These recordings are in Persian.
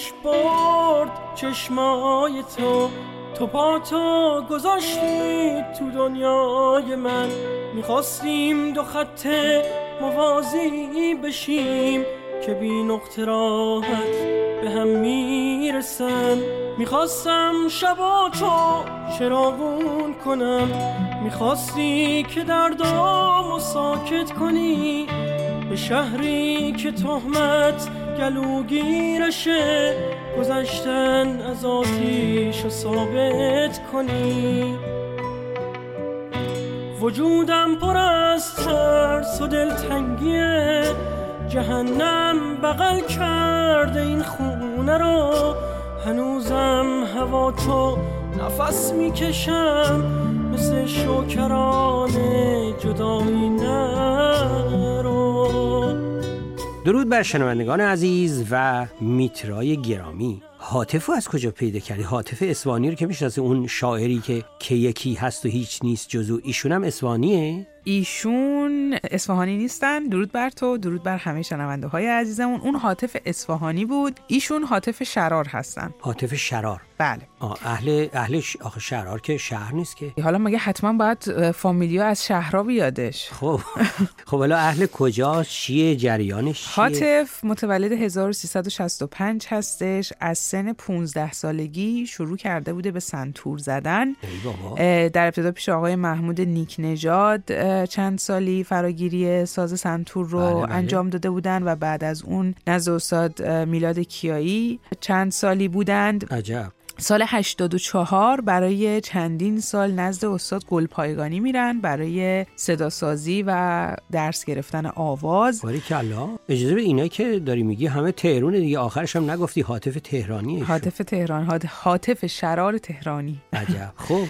خودش برد چشمای تو تو پا تو گذاشتی تو دنیای من. می‌خواستیم دو خط موازی بشیم که بی نقطه راحت به هم می‌رسن. می‌خواستم شبا تو چراغون کنم. می‌خواستی که دردامو ساکت کنی؟ به شهری که تهمت گلوگیرشه گذشتن از آتیش و ثابت کنی. وجودم پر از ترس و دلتنگیه جهنم بغل کرده این خونه رو. هنوزم هوا تو نفس می‌کشم مثل شکران جدایی نرو درود بر شنوندگان عزیز و میترای گرامی. حاطفو از کجا پیدا کردی؟ حاطف اسوانی رو که می‌شناسه اون شاعری که که یکی هست و هیچ نیست جزو ایشون هم اسوانیه؟ ایشون اصفهانی نیستن. درود بر تو درود بر همه شنونده های عزیزمون. اون حاطف اصفهانی بود. ایشون حاطف شرار هستن. حاطف شرار. بله. اهل اهل ش... آخه شرار که شهر نیست که. حالا مگه حتما باید فامیلیا از شهرها بیادش؟ خب خب حالا اهل کجا چیه؟ جریانش چیه؟ حاطف متولد 1365 هستش. از سن 15 سالگی شروع کرده بوده به سنتور زدن. در ابتدا پیش آقای محمود نیک نژاد چند سالی فراگیری ساز سنتور رو بله، بله. انجام داده بودند و بعد از اون نزد استاد میلاد کیایی چند سالی بودند. عجب. سال 84 برای چندین سال نزد استاد گلپایگانی میرن برای صداسازی و درس گرفتن آواز. باری کلا. اجازه بده اینایی که داری میگی همه تهرونه دیگه. آخرش هم نگفتی حاطف تهرانیه ایشون. حاطف تهران حاط- حاطف شرار تهرانی. عجب. خب.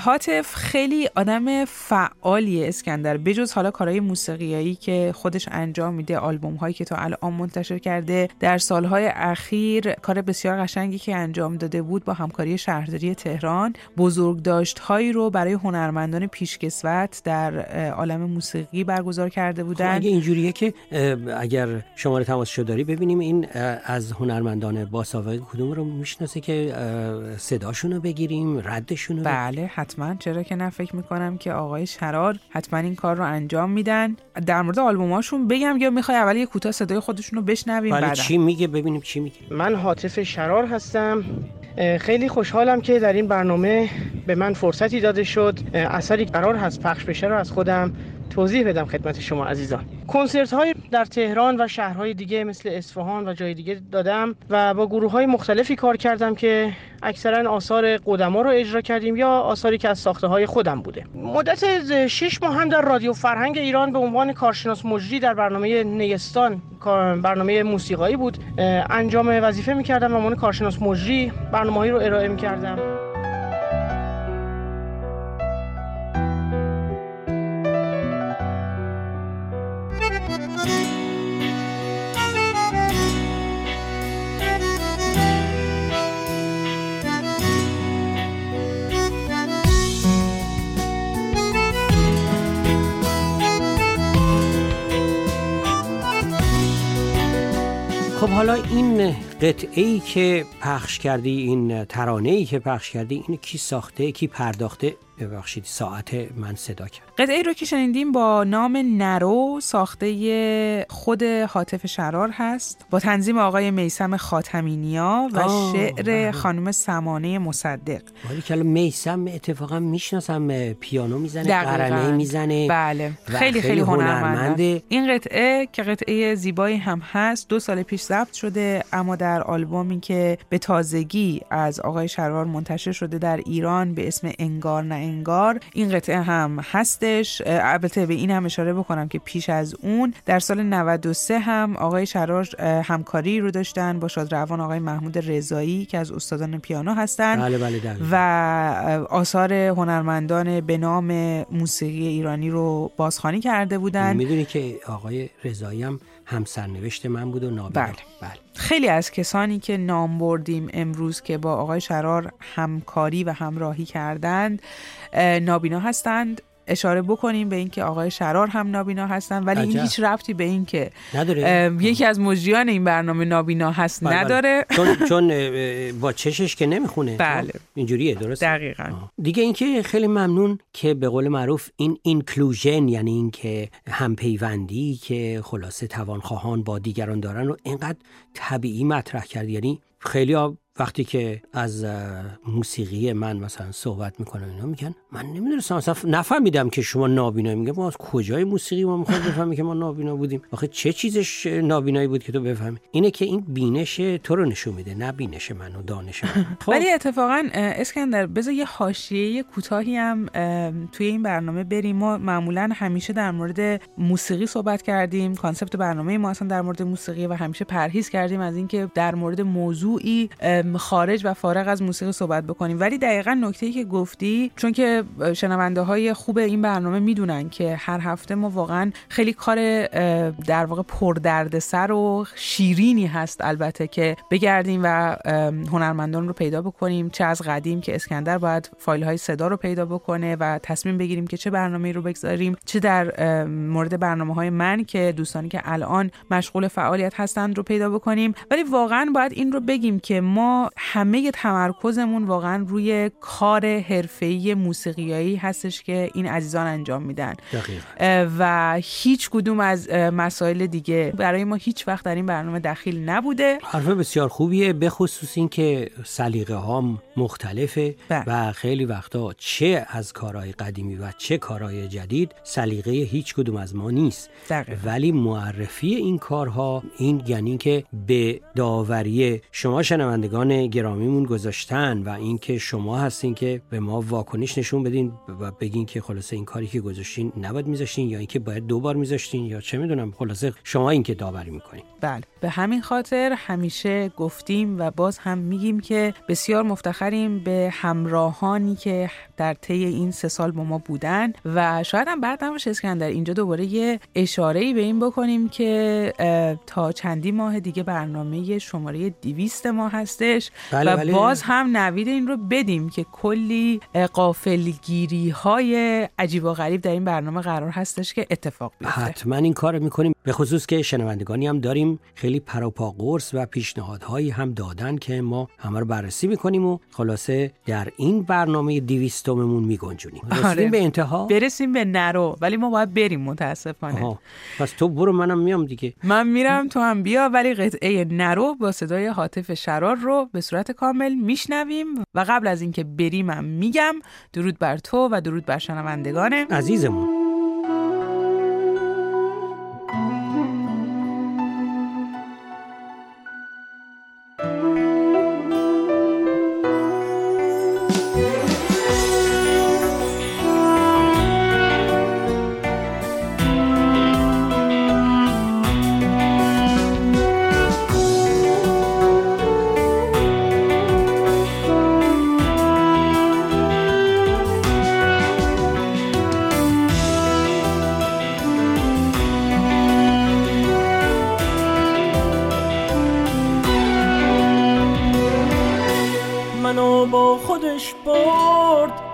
حاطف خیلی آدم فعالیه اسکندر. بجز حالا کارهای موسیقیایی که خودش انجام میده آلبوم هایی که تا الان منتشر کرده در سالهای اخیر کار بسیار قشنگی که انجام داده بود با همکاری شهرداری تهران. بزرگداشت هایی رو برای هنرمندان پیشکسوت در عالم موسیقی برگزار کرده خب بودن. اگه اینجوریه که اگر شماره تماسشو داری ببینیم این از هنرمندان با سابقه کدوم رو می‌شناسه که صداشون رو بگیریم ردشون رو بله حتما. چرا که نه فکر می‌کنم که آقای شرار حتما این کار رو انجام میدن. در مورد آلبوماشون بگم یا می‌خوای اول یه کوتاه صدای خودشون رو بشنویم بله بعدا. چی میگه؟ ببینیم چی میگه. من حاطف شرار هستم. خیلی خوشحالم که در این برنامه به من فرصتی داده شد. اثری قرار هست پخش بشه رو از خودم. توضیح بدم خدمت شما عزیزان. کنسرت های در تهران و شهرهای دیگه مثل اصفهان و جای دیگه دادم و با گروه های مختلفی کار کردم که اکثرا آثار قدما رو اجرا کردیم یا آثاری که از ساخته های خودم بوده. مدت شش ماه هم در رادیو فرهنگ ایران به عنوان کارشناس مجری در برنامه نیستان برنامه موسیقایی بود انجام وظیفه می‌کردم و عنوان کارشناس مجری برنامه رو ارائه می‌کردم. این قطعه ای که پخش کردی این ترانه ای که پخش کردی این کی ساخته کی پرداخته؟ ببخشید ساعت من صدا کرد. قطعه رو که شنیدیم با نام نرو ساخته خود حاطف شرار هست با تنظیم آقای میسم خاتمینیا و شعر بله. خانم سمانه مصدق. ولی که میسم اتفاقا می‌شناسم پیانو می‌زنه قرنه می‌زنه بله. خیلی خیلی هنرمنده. این قطعه که قطعه زیبایی هم هست دو سال پیش ضبط شده اما در آلبومی که به تازگی از آقای شرار منتشر شده در ایران به اسم انگار نه انگار این قطعه هم هستش. البته به این هم اشاره بکنم که پیش از اون در سال 93 هم آقای شرار همکاری رو داشتن با شادروان آقای محمود رضایی که از استادان پیانو هستن. بله بله و آثار هنرمندان به نام موسیقی ایرانی رو بازخوانی کرده بودن. می‌دونی که آقای رضایی هم همسرنوشت من بود و نابینا بله. بله. خیلی از کسانی که نام بردیم امروز که با آقای شرار همکاری و همراهی کردند نابینا هستند. اشاره بکنیم به اینکه آقای شرار هم نابینا هستن ولی این هیچ ربطی به این که نداره. یکی از مجریان این برنامه نابینا هست بله، بله. نداره. چون چون با چشش که نمی‌خونه. بله. اینجوریه درست دقیقا. دیگه اینکه خیلی ممنون که به قول معروف این اینکلوژن یعنی اینکه همپیوندی که خلاصه توانخواهان با دیگران دارن رو اینقدر طبیعی مطرح کرد. یعنی خیلی وقتی که از موسیقی من مثلا صحبت می‌کنم اینا میگن من نمی‌دونستم اصلا نفهمیدم که شما نابینا میگه. ما از کجای موسیقی ما می‌خوایم بفهمیم که ما نابینا بودیم؟ آخه چه چیزش نابینایی بود که تو بفهمی؟ اینه که این بینش تو رو نشون میده نه بینش من و دانش من. خب. ولی اتفاقا اسکندر بذار یه حاشیه کوتاهی هم توی این برنامه بریم. ما معمولا همیشه در مورد موسیقی صحبت کردیم. کانسپت برنامه ما اصلا در مورد موسیقی و همیشه پرهیز کردیم از اینکه در مورد موضوعی خارج و فارغ از موسیقی صحبت بکنیم. ولی دقیقا نکته که گفتی چون که شنونده های خوب این برنامه می‌دونن که هر هفته ما واقعا خیلی کار در واقع پردردسر و شیرینی هست البته که بگردیم و هنرمندان رو پیدا بکنیم. چه از قدیم که اسکندر باید فایل های صدا رو پیدا بکنه و تصمیم بگیریم که چه برنامه رو بگذاریم چه در مورد برنامه های من که دوستانی که الان مشغول فعالیت هستند رو پیدا بکنیم. ولی واقعا باید این رو بگیم که ما همه تمرکزمون واقعا روی کار حرفه‌ای موسیقیایی هستش که این عزیزان انجام میدن. و هیچ کدوم از مسائل دیگه برای ما هیچ وقت در این برنامه دخیل نبوده. حرف بسیار خوبیه به خصوص این که سلیقه ها مختلفه بله. و خیلی وقتا چه از کارهای قدیمی و چه کارهای جدید سلیقه هیچ کدوم از ما نیست. ولی معرفی این کارها این یعنی که به داوری شما شنوندگان گرامیمون گذاشتن و اینکه شما هستین که به ما واکنش نشون بدین و بگین که خلاصه این کاری که گذاشتین نباید میذاشتین یا اینکه باید دو بار میذاشتین یا چه می‌دونم خلاصه شما این که داوری می‌کنین. بله به همین خاطر همیشه گفتیم و باز هم میگیم که بسیار مفتخریم به همراهانی که در طی این سه سال با ما بودن و شاید هم بعد هم اسکندر اینجا دوباره یه اشاره به این بکنیم که تا چندی ماه دیگه برنامه شماره دیویست ما هسته. بله و بله. باز هم نوید این رو بدیم که کلی قافلگیری های عجیب و غریب در این برنامه قرار هستش که اتفاق بیفته حتما این کار می‌کنیم به خصوص که شنوندگانی هم داریم خیلی پروپا قرص و پیشنهادهایی هم دادن که ما همه رو بررسی می‌کنیم و خلاصه در این برنامه دیویستوممون میگنجونیم آره. به انتها برسیم به نرو ولی ما باید بریم متاسفانه آها. پس تو برو منم میام دیگه من میرم تو هم بیا ولی قطعه نرو با صدای حاطف شرار رو به صورت کامل میشنویم و قبل از اینکه بریمم میگم درود بر تو و درود بر شنوندگان. عزیزمون.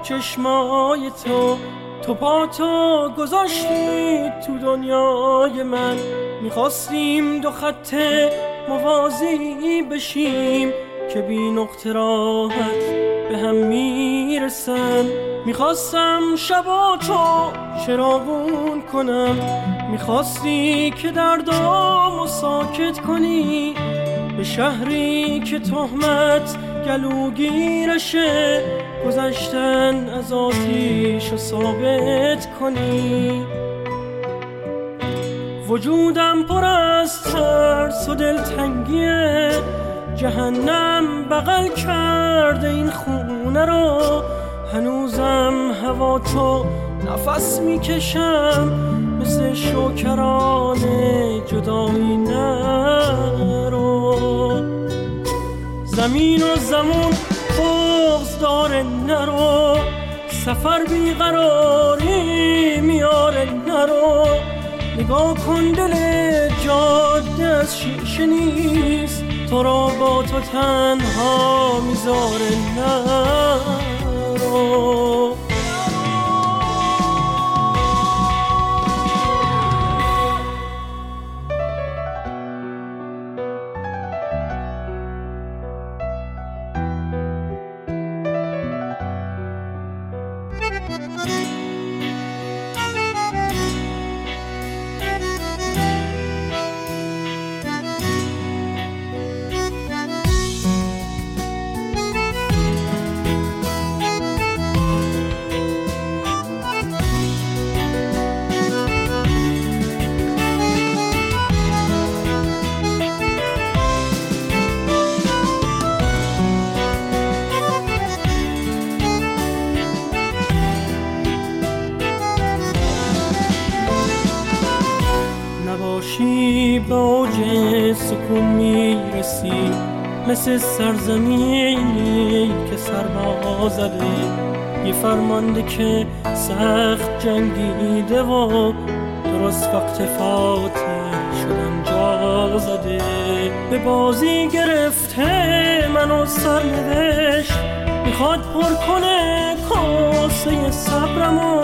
چشمای تو تو پا گذاشتی تو دنیای من. می‌خواستیم دو خط موازی بشیم که بی نقطه راحت به هم می‌رسن. می‌خواستم شبا تو چراغون کنم. می‌خواستی که دردامو ساکت کنی. به شهری که تهمت گلوگیرشه. گذشتن از آتیش و ثابت کنی. وجودم پر از ترس و دلتنگیه جهنم بغل کرده این خونه رو هنوزم هوا تو نفس می‌کشم مثل شکران جدایی نرو. زمین و زمون بغز داره نرو سفر بیقراری میاره نرو. نگاه کن دل جاده از شیشه نیست تو را با تو تنها می‌ذاره نرو. اوج سکون می‌رسی مثل سرزمینی که سرما زده یه فرمانده که سخت جنگیده و درست وقت فاتح شدن جا زده. به بازی گرفته منو سرنوشت می‌خواد پر کنه کاسه صبرمو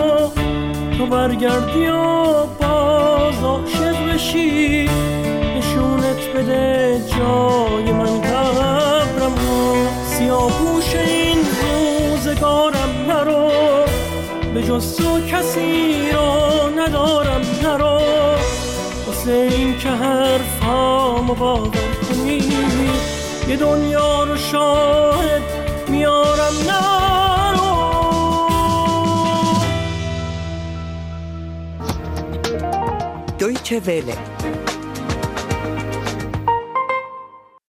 تو برگردی و باز عاشق بشی. نشونت بده جای من قبرم و سیاپوش این روزگارم نرو. به جز تو کسی رو ندارم نرو. واسه این که حرفامو باور کنی یه دنیا رو شاهد میارم نرو. دویچه وله